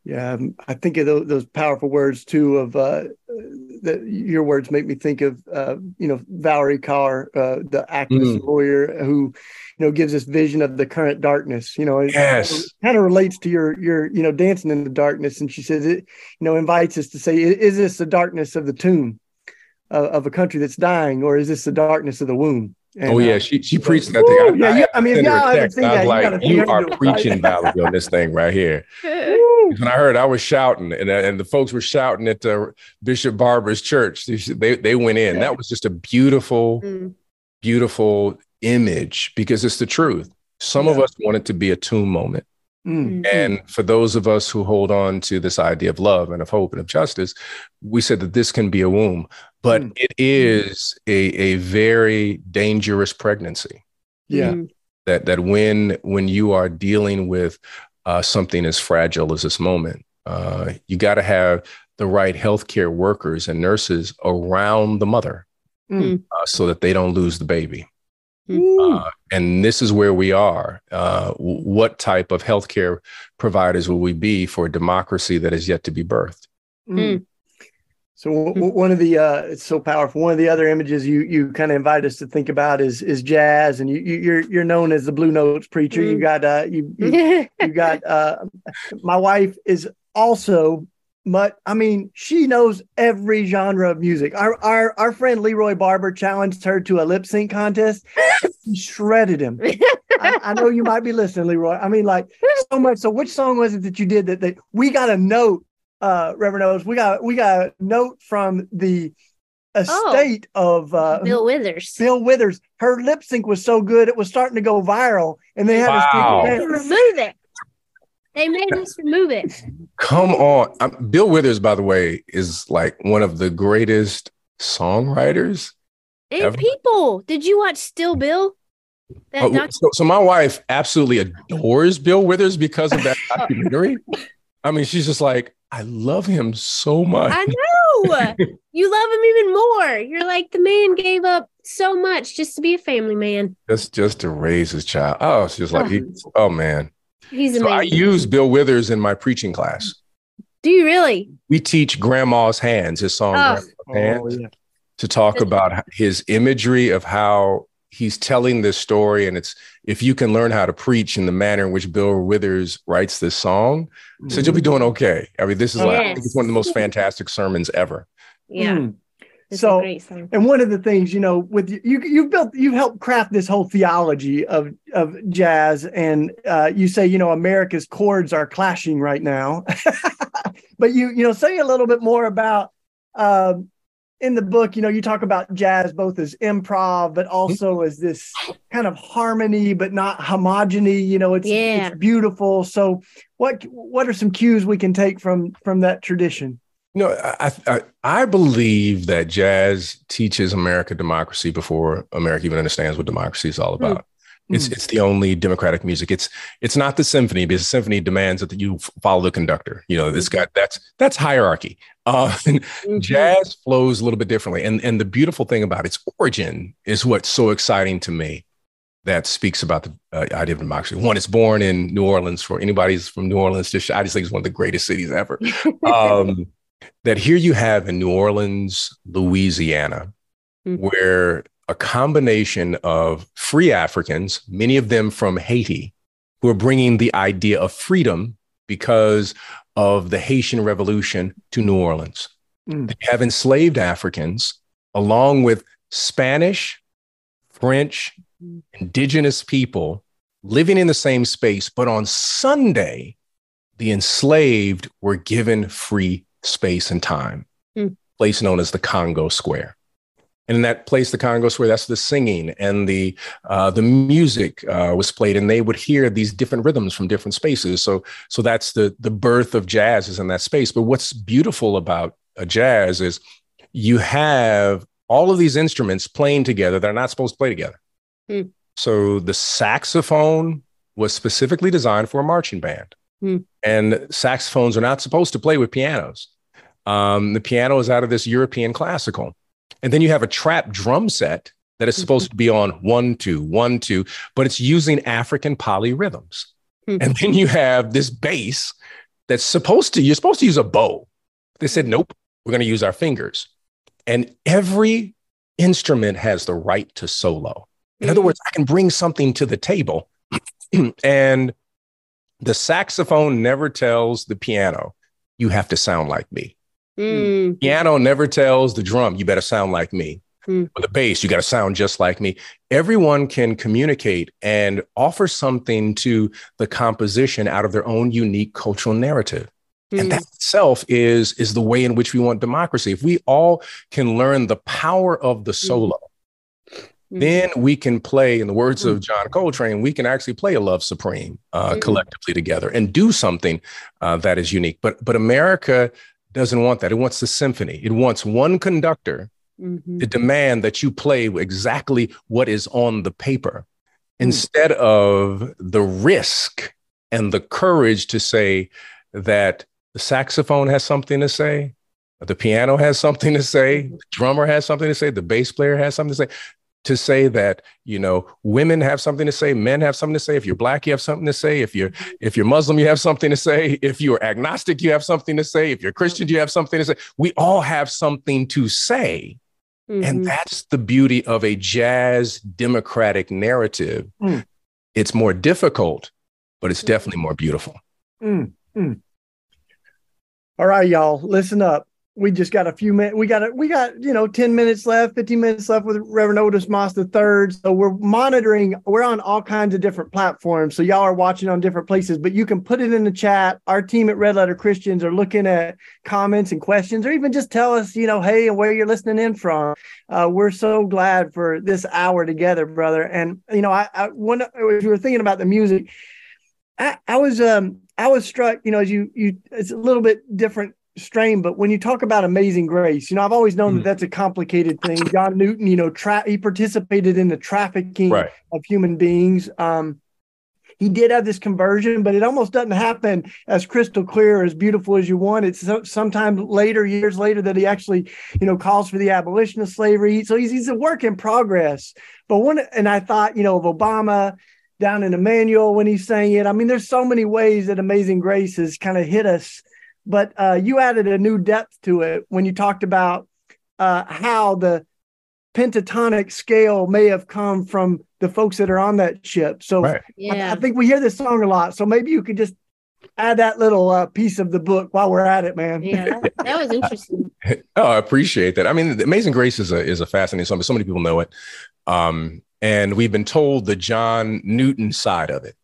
Yeah, um, I think of those, those, powerful words too. Of uh, that your words make me think of uh, you know Valerie Kaur, uh, the activist mm. lawyer who you know gives us vision of the current darkness. You know, it, yes, it kind of relates to your your you know dancing in the darkness, and she says it you know invites us to say, is this the darkness of the tomb of, of a country that's dying, or is this the darkness of the womb? And, oh yeah, uh, she she preached that thing. I, yeah, I, I mean, y'all haven't seen that, I was like, you, you are preaching Valerie on this thing right here. [LAUGHS] when I heard, I was shouting, and and the folks were shouting at the Bishop Barber's church. They they went in. That was just a beautiful, mm. beautiful image because it's the truth. Some yeah. of us want it to be a tomb moment. Mm-hmm. And for those of us who hold on to this idea of love and of hope and of justice, we said that this can be a womb, but mm-hmm. it is a, a very dangerous pregnancy. Yeah. Mm-hmm. That, that when when you are dealing with uh, something as fragile as this moment, uh, you got to have the right healthcare workers and nurses around the mother mm. uh, so that they don't lose the baby. Uh, and this is where we are. Uh, what type of healthcare providers will we be for a democracy that is yet to be birthed? Mm. So w- one of the uh, it's so powerful. One of the other images you you kind of invite us to think about is is jazz, and you, you are you're known as the Blue Notes preacher. Mm. You got uh you you, you got [LAUGHS] uh my wife is also but I mean, she knows every genre of music. Our our our friend Leroy Barber challenged her to a lip sync contest. She shredded him. I, I, know you might be listening, Leroy. I mean, like so much. So, which song was it that you did that? That we got a note, uh, Reverend O's. We got we got a note from the estate oh, of uh, Bill Withers. Bill Withers. Her lip sync was so good it was starting to go viral, and they had wow. to remove it. They made us remove it. Come on. I'm, Bill Withers, by the way, is like one of the greatest songwriters. And ever. people. Did you watch Still Bill? Oh, so, so, my wife absolutely adores Bill Withers because of that documentary. I mean, she's just like, I love him so much. I know. you love him even more. You're like the man gave up so much just to be a family man. Just just to raise his child. Oh, it's just like, uh-huh. oh man. He's amazing. So I use Bill Withers in my preaching class. Do you really? We teach Grandma's Hands, his song oh. Grandma's Hands, oh, yeah. to talk about his imagery of how he's telling this story. And it's if you can learn how to preach in the manner in which Bill Withers writes this song, mm-hmm. so you'll be doing okay. I mean, this is like yes. it's one of the most fantastic sermons ever. Yeah. Mm. It's so, and one of the things you know, with you, you you've built, you've helped craft this whole theology of of jazz, and uh, you say, you know, America's chords are clashing right now, [LAUGHS] but you you know, say a little bit more about uh, in the book. You know, you talk about jazz both as improv, but also as this kind of harmony, but not homogeny. You know, it's, yeah. it's beautiful. So, what what are some cues we can take from from that tradition? No, I, I, I believe that jazz teaches America democracy before America even understands what democracy is all hmm. about. Mm. It's it's the only democratic music. It's it's not the symphony because the symphony demands that you follow the conductor. You know, this mm-hmm. guy that's that's hierarchy. Uh, [LAUGHS] mm-hmm. Jazz flows a little bit differently, and and the beautiful thing about its origin is what's so exciting to me. That speaks about the uh, idea of democracy. One, it's born in New Orleans. For anybody's from New Orleans, just I just think it's one of the greatest cities ever. [LAUGHS] Um, that here you have in New Orleans, Louisiana, mm-hmm. where a combination of free Africans, many of them from Haiti, who are bringing the idea of freedom because of the Haitian Revolution to New Orleans. Mm. They have enslaved Africans along with Spanish, French, indigenous people living in the same space, but on Sunday, the enslaved were given free space and time, mm. place known as the Congo Square. And in that place, the Congo Square, that's the singing and the uh, the music uh, was played, and they would hear these different rhythms from different spaces. So, so that's the the birth of jazz is in that space. But what's beautiful about a jazz is you have all of these instruments playing together that are not supposed to play together. Mm. So the saxophone was specifically designed for a marching band. Mm. And saxophones are not supposed to play with pianos. Um, the piano is out of this European classical. And then you have a trap drum set that is supposed to be on one, two, one, two, but it's using African polyrhythms. Mm-hmm. And then you have this bass that's supposed to, you're supposed to use a bow. They said, nope, we're going to use our fingers. And every instrument has the right to solo. In other mm-hmm. words, I can bring something to the table. [CLEARS THROAT] and the saxophone never tells the piano, you have to sound like me. Mm. Piano never tells the drum, you better sound like me. Mm. Or the bass, you got to sound just like me. Everyone can communicate and offer something to the composition out of their own unique cultural narrative. Mm. And that itself is, is the way in which we want democracy. If we all can learn the power of the mm. solo, Mm-hmm. Then we can play, in the words mm-hmm. of John Coltrane, we can actually play a love supreme uh, mm-hmm. collectively together and do something uh, that is unique. But but America doesn't want that. It wants the symphony. It wants one conductor mm-hmm. to demand that you play exactly what is on the paper, mm. instead of the risk and the courage to say that the saxophone has something to say, the piano has something to say, mm-hmm. the drummer has something to say, the bass player has something to say to say that you know women have something to say men have something to say if you're black you have something to say if you're if you're muslim you have something to say if you're agnostic you have something to say if you're christian you have something to say we all have something to say mm-hmm. and that's the beauty of a jazz democratic narrative mm. it's more difficult but it's definitely more beautiful mm. Mm. all right y'all listen up we just got a few minutes. We got a, we got you know ten minutes left, fifteen minutes left with Reverend Otis Moss the third. So we're monitoring. We're on all kinds of different platforms. So y'all are watching on different places, but you can put it in the chat. Our team at Red Letter Christians are looking at comments and questions, or even just tell us, you know, hey, where you're listening in from. Uh, we're so glad for this hour together, brother. And you know, I, I when, if you were thinking about the music, I, I was um I was struck. You know, as you you, it's a little bit different strain, but when you talk about Amazing Grace, you know, I've always known mm. that that's a complicated thing. John Newton, you know, tra- he participated in the trafficking right. of human beings. Um, he did have this conversion, but it almost doesn't happen as crystal clear, as beautiful as you want. It's so, sometime later, years later, that he actually, you know, calls for the abolition of slavery. So he's, he's a work in progress. But one, and I thought, you know, of Obama down in Emmanuel when he's saying it. I mean, there's so many ways that Amazing Grace has kind of hit us but uh, you added a new depth to it when you talked about uh, how the pentatonic scale may have come from the folks that are on that ship. So right. yeah. I, I, think we hear this song a lot. So maybe you could just add that little uh, piece of the book while we're at it, man. Yeah, that was interesting. [LAUGHS] oh, I appreciate that. I mean, Amazing Grace is a is a fascinating song, but so many people know it. Um, and we've been told the John Newton side of it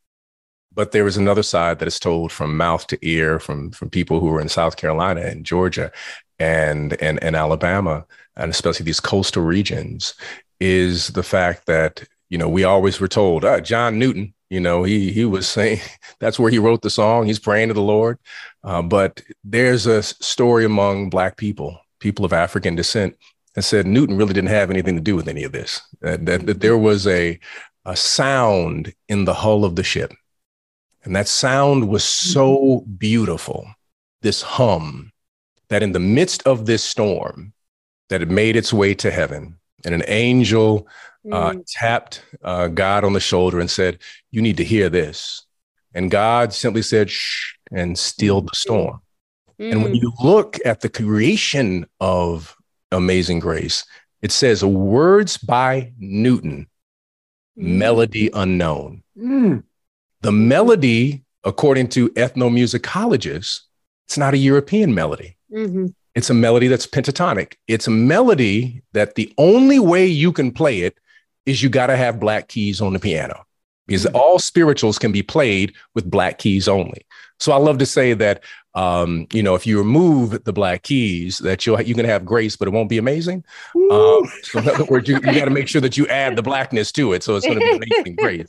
but there was another side that is told from mouth to ear from from people who were in South Carolina and Georgia and and, and Alabama and especially these coastal regions is the fact that you know we always were told uh, John Newton you know he he was saying [LAUGHS] that's where he wrote the song he's praying to the Lord. Uh, but there's a story among black people people of African descent that said Newton really didn't have anything to do with any of this that, that, that there was a a sound in the hull of the ship and that sound was so mm-hmm. beautiful, this hum, that in the midst of this storm, that it made its way to heaven. And an angel uh, mm. tapped uh, God on the shoulder and said, You need to hear this. And God simply said, Shh, and stilled the storm. Mm. And when mm. you look at the creation of Amazing Grace, It says words by Newton, mm. melody unknown. Mm. The melody, according to ethnomusicologists, it's not a European melody. Mm-hmm. It's a melody that's pentatonic. It's a melody that the only way you can play it is you got to have black keys on the piano because mm-hmm. all spirituals can be played with black keys only. So I love to say that um, you know if you remove the black keys, that you you can have grace, but it won't be amazing. Um, so in other words, you, you got to make sure that you add the blackness to it, so it's going to be amazing [LAUGHS] grace.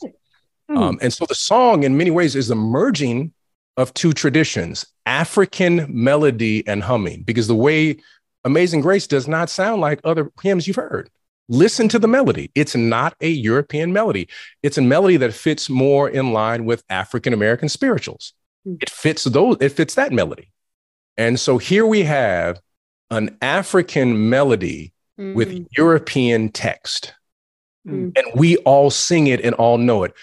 Hmm. Um, and so the song, in many ways, is the merging of two traditions: African melody and humming. Because the way Amazing Grace does not sound like other hymns you've heard. Listen to the melody. It's not a European melody. It's a melody that fits more in line with African American spirituals. Mm. It fits those, it fits that melody. And so here we have an African melody mm. with European text. Mm. And we all sing it and all know it.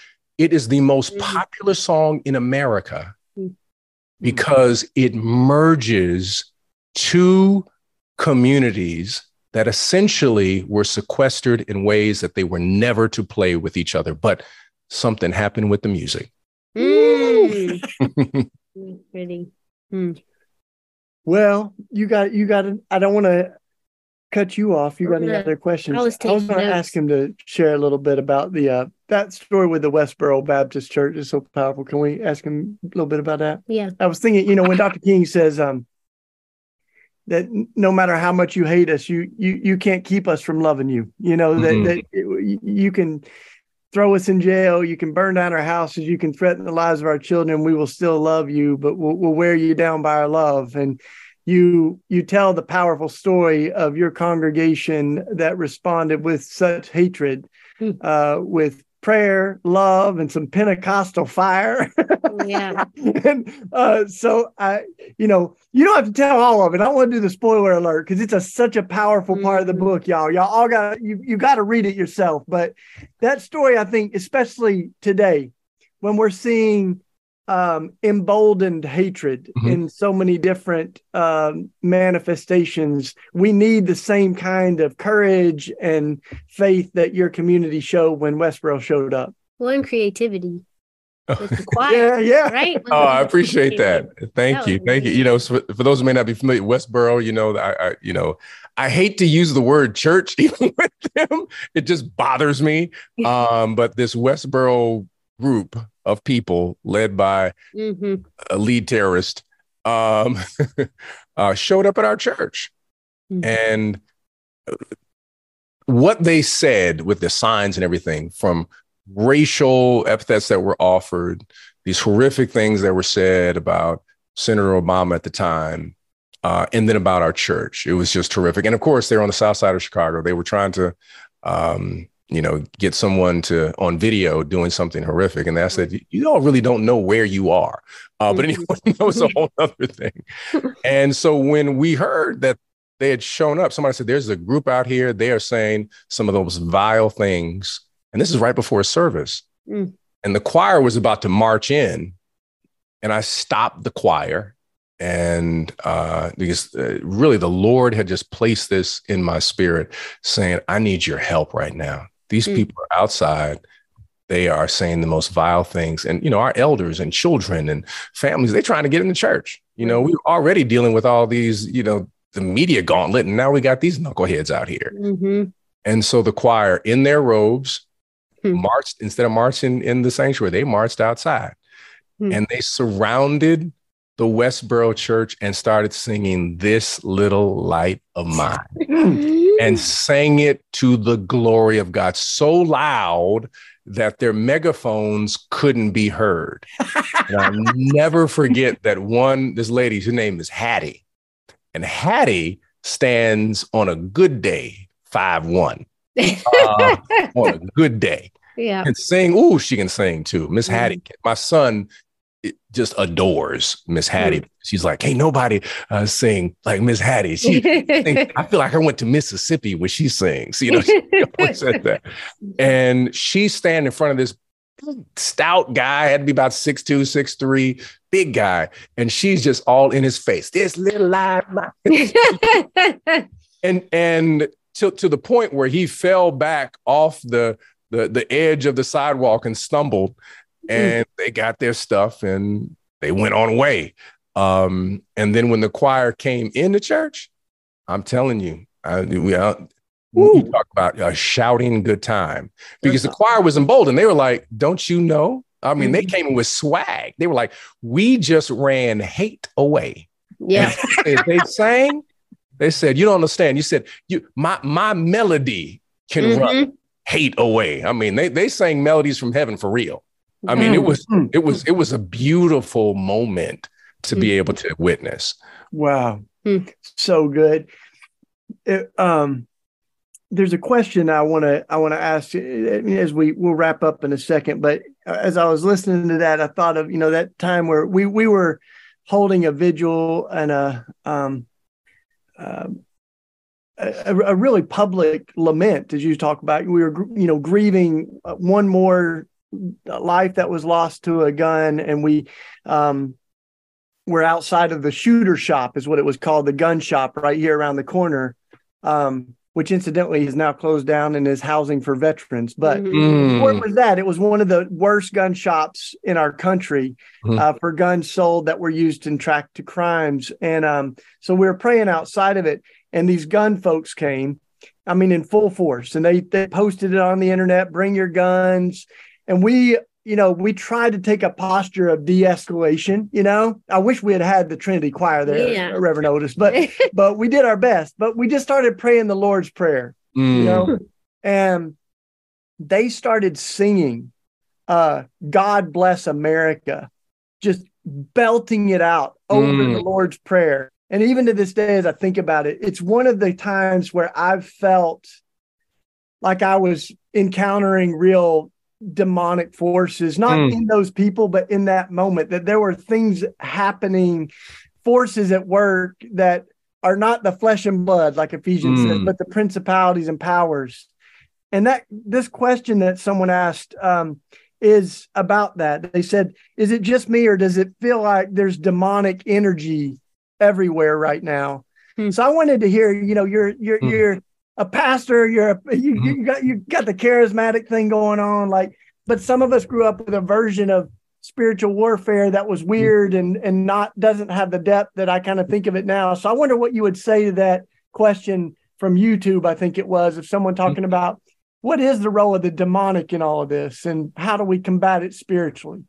It is the most mm-hmm. popular song in America mm. because it merges two communities that essentially were sequestered in ways that they were never to play with each other. But something happened with the music. Mm. [LAUGHS] Pretty. Hmm. Well, you got you got. I don't want to cut you off. You got any other questions? I was, was going to ask him to share a little bit about the uh, that story with the Westboro Baptist Church is so powerful. Can we ask him a little bit about that? Yeah. I was thinking, you know, when Dr. King says, um, that no matter how much you hate us, you you you can't keep us from loving you. You know that mm-hmm. that you can throw us in jail, you can burn down our houses, you can threaten the lives of our children. We will still love you, but we'll, we'll wear you down by our love. And you you tell the powerful story of your congregation that responded with such hatred, mm. uh, with prayer, love, and some Pentecostal fire. yeah. [LAUGHS] and uh, so I, you know, you don't have to tell all of it. I don't want to do the spoiler alert because it's a such a powerful mm-hmm. part of the mm-hmm. book, y'all. Y'all all got you you got to read it yourself. But that story, I think, especially today, when we're seeing um, emboldened hatred mm-hmm. in so many different um, manifestations. We need the same kind of courage and faith that your community showed when Westboro showed up. Well, and creativity. Choir, [LAUGHS] yeah, yeah. Right. Oh, I appreciate that. Thank that you, thank you. You know, for, for, those who may not be familiar, Westboro, you know, I, I, you know, I hate to use the word church [LAUGHS] even with them. It just bothers me. [LAUGHS] Um, but this Westboro group of people led by mm-hmm. a lead terrorist um, [LAUGHS] uh, showed up at our church. Mm-hmm. And what they said with the signs and everything from racial epithets that were offered, these horrific things that were said about Senator Obama at the time, uh, and then about our church. It was just terrific. And of course, they're on the south side of Chicago. They were trying to um, you know, get someone to on video doing something horrific. And I said, you all really don't know where you are. Uh, but anyway, [LAUGHS] that was a whole other thing. And so when we heard that they had shown up, somebody said, there's a group out here. They are saying some of those vile things. And this is right before a service. Mm. And the choir was about to march in. And I stopped the choir and uh, because uh, really the Lord had just placed this in my spirit, saying, "I need your help right now. These mm. people are outside. They are saying the most vile things. And, you know, our elders and children and families, they're trying to get in the church. You know, we're already dealing with all these, you know, the media gauntlet. And now we got these knuckleheads out here. Mm-hmm. And so the choir in their robes hmm. marched, instead of marching in the sanctuary, they marched outside hmm. and they surrounded the Westboro church and started singing This Little Light of Mine and sang it to the glory of God so loud that their megaphones couldn't be heard. and I'll [LAUGHS] never forget that one, this lady, her name is Hattie. And Hattie stands on a good day, 5 1. [LAUGHS] Uh, on a good day. Yeah. And sing. Ooh, she can sing too. Miss. Hattie. My son just adores Miss Hattie. Mm. She's like, hey, nobody uh, sing like Miss Hattie. She, [LAUGHS] I feel like I went to Mississippi when she sings. You know, she [LAUGHS] said that. And she's standing in front of this stout guy, had to be about six two, six three, big guy, and she's just all in his face. This little light, [LAUGHS] and and to, to the point where he fell back off the, the, the edge of the sidewalk and stumbled. Hmm. And mm. they got their stuff and they went on away. Um, and then when the choir came in the church, I'm telling you, I, we, uh, you talk about a shouting good time because the choir was emboldened. They were like, "Don't you know?" I mean, mm-hmm. they came in with swag. They were like, "We just ran hate away." Yeah, they [LAUGHS] sang. They said, "You don't understand." You said, "You my my melody can mm-hmm. run hate away." I mean, they they sang melodies from heaven for real. I mean, it was mm-hmm. it was it was a beautiful moment to be mm-hmm. able to witness. Wow, mm. so good. It, um, there's a question I want to I want to ask as we we will wrap up in a second. But as I was listening to that, I thought of you know that time where we we were holding a vigil and a um, uh, a, a, really public lament, as you talk about. We were you know grieving one more life that was lost to a gun, and we um, were outside of the shooter shop, is what it was called, the gun shop right here around the corner. Um, which incidentally is now closed down and is housing for veterans. But mm. where was that? It was one of the worst gun shops in our country mm. uh, for guns sold that were used in track to crimes. And um, so we were praying outside of it, and these gun folks came. I mean, in full force, and they they posted it on the internet. Bring your guns, and we you know, we tried to take a posture of de-escalation. You know, I wish we had had the Trinity Choir there, yeah. Reverend Otis, but [LAUGHS] but we did our best. But we just started praying the Lord's Prayer. Mm. You know, and they started singing uh, "God Bless America," just belting it out over mm. the Lord's Prayer. And even to this day, as I think about it, it's one of the times where I've felt like I was encountering real demonic forces, not mm. in those people, but in that moment, that there were things happening, forces at work that are not the flesh and blood, like Ephesians mm. says, but the principalities and powers. And that this question that someone asked um, is about that. They said, "Is it just me, or does it feel like there's demonic energy everywhere right now?" Mm. So I wanted to hear, you know, you're you're mm. A pastor, you're a, you, mm-hmm. you got you got the charismatic thing going on, like. But some of us grew up with a version of spiritual warfare that was mm-hmm. weird and and not doesn't have the depth that I kind of think of it now. So I wonder what you would say to that question from YouTube. I think it was of someone talking mm-hmm. about what is the role of the demonic in all of this and how do we combat it spiritually.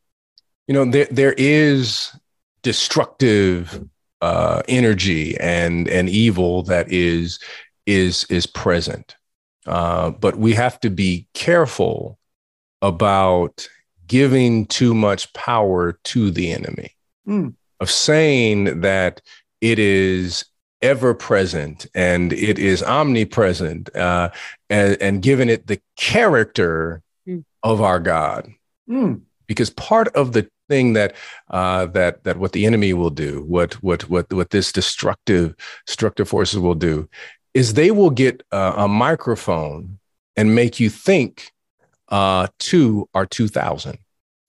You know, there there is destructive uh, energy and and evil that is is is present. Uh, but we have to be careful about giving too much power to the enemy, mm. of saying that it is ever present and it is omnipresent, uh, and, and giving it the character mm. of our God. Mm. Because part of the thing that uh, that that what the enemy will do, what what what what this destructive destructive forces will do, is they will get uh, a microphone and make you think uh, two are 2000.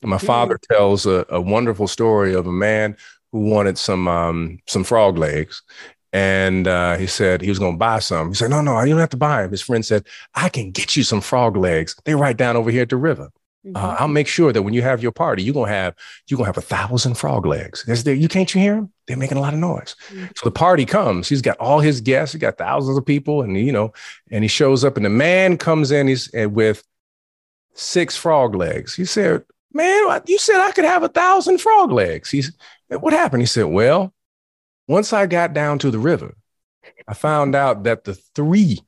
My father tells a, a, wonderful story of a man who wanted some um, some frog legs. And uh, he said he was going to buy some. He said, No, no, you don't have to buy them. His friend said, I can get you some frog legs. They're right down over here at the river. Uh, mm-hmm. Uh, I'll make sure that when you have your party, you're gonna have you're gonna have a thousand frog legs. There, you can't you hear them? They're making a lot of noise. Mm-hmm. So the party comes. He's got all his guests. He got thousands of people, and you know, and he shows up, and the man comes in. He's with six frog legs. He said, "Man, you said I could have a thousand frog legs." He's, what happened? He said, "Well, once I got down to the river, I found out that the three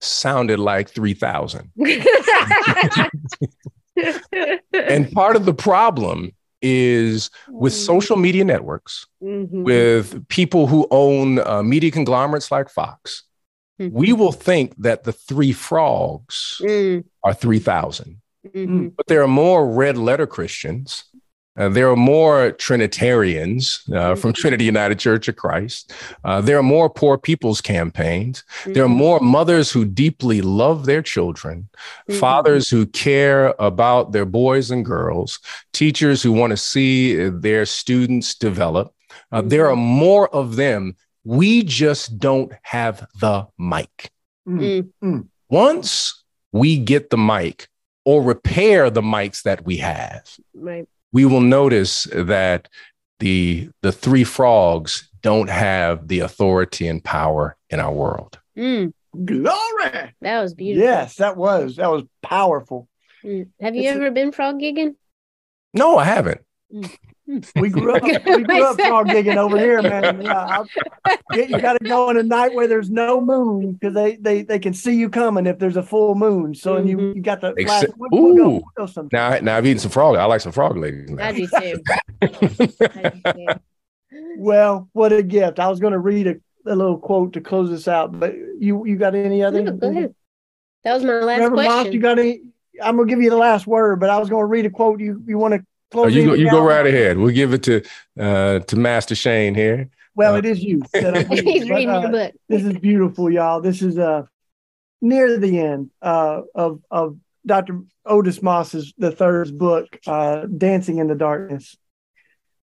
sounded like three thousand. [LAUGHS] [LAUGHS] [LAUGHS] and part of the problem is with mm-hmm. social media networks, mm-hmm. with people who own uh, media conglomerates like Fox, mm-hmm. we will think that the three frogs mm. are 3,000. Mm-hmm. But there are more red letter Christians uh, there are more Trinitarians uh, from mm-hmm. Trinity United Church of Christ. Uh, there are more poor people's campaigns. Mm-hmm. There are more mothers who deeply love their children, mm-hmm. fathers who care about their boys and girls, teachers who want to see their students develop. Uh, there are mm-hmm. more of them. We just don't have the mic. Mm. Mm. Once we get the mic or repair the mics that we have, right. We will notice that the the three frogs don't have the authority and power in our world. Mm. Glory. That was beautiful. Yes, that was that was powerful. Mm. Have you it's ever a- been frog gigging? No, I haven't. Mm. We grew up, we grew up frog gigging over here, man. Yeah, you got to go in a night where there's no moon because they, they they can see you coming if there's a full moon. So mm-hmm. you you got the Except, we'll, ooh. We'll go, now now I've eaten some frog. I like some frog legs. I do too. I do too. Well, what a gift! I was going to read a, a little quote to close this out, but you you got any other? No, go ahead. That was my last Reverend question. Moss, you got any? I'm gonna give you the last word, but I was going to read a quote. You you want to close? Oh, you go, you go right ahead. We'll give it to uh, to Master Shane here. Well, uh, it is you. [LAUGHS] [LAUGHS] He's but, reading uh, your book. this is beautiful, y'all. This is uh near the end uh, of of Dr. Otis Moss's the third book, uh, Dancing in the Darkness.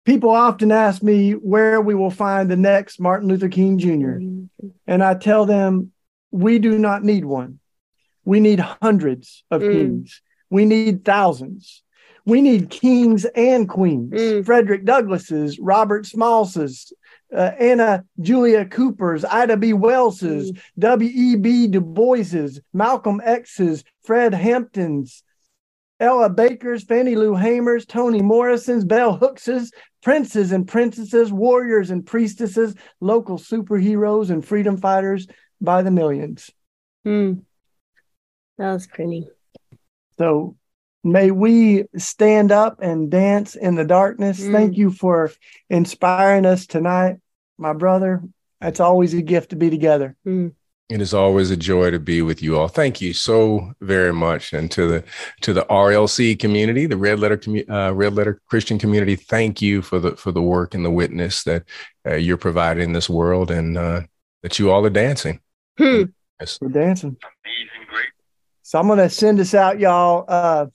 People often ask me where we will find the next Martin Luther King Jr. And I tell them we do not need one. We need hundreds of mm. kings. We need thousands. We need kings and queens. Mm. Frederick Douglass's, Robert Smalls's, uh, Anna Julia Cooper's, Ida B. Wells's, mm. W.E.B. Du Bois's, Malcolm X's, Fred Hampton's, Ella Baker's, Fannie Lou Hamer's, Toni Morrison's, Bell Hooks's, princes and princesses, warriors and priestesses, local superheroes and freedom fighters by the millions. Hmm. That was pretty. So may we stand up and dance in the darkness. Mm. Thank you for inspiring us tonight, my brother. It's always a gift to be together. Mm. It is always a joy to be with you all. Thank you so very much, and to the to the RLC community, the Red Letter uh, Red Letter Christian community. Thank you for the for the work and the witness that uh, you're providing in this world, and uh, that you all are dancing. Hmm. Yes. We're dancing. Amazing, great. So I'm gonna send us out, y'all, uh,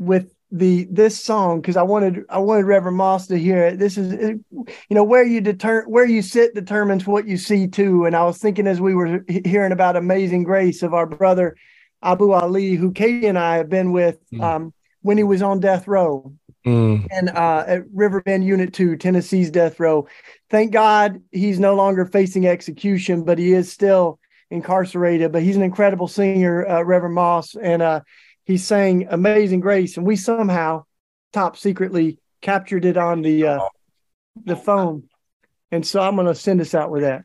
with the this song because I wanted I wanted Reverend Moss to hear it. This is you know where you deter where you sit determines what you see too. And I was thinking as we were hearing about Amazing Grace of our brother Abu Ali, who Katie and I have been with mm. um, when he was on death row. Mm. And uh, at Riverbend Unit 2, Tennessee's death row. Thank God he's no longer facing execution, but he is still incarcerated. But he's an incredible singer, uh, Reverend Moss. And uh, he sang Amazing Grace, and we somehow top secretly captured it on the uh, the phone. And so I'm going to send us out with that.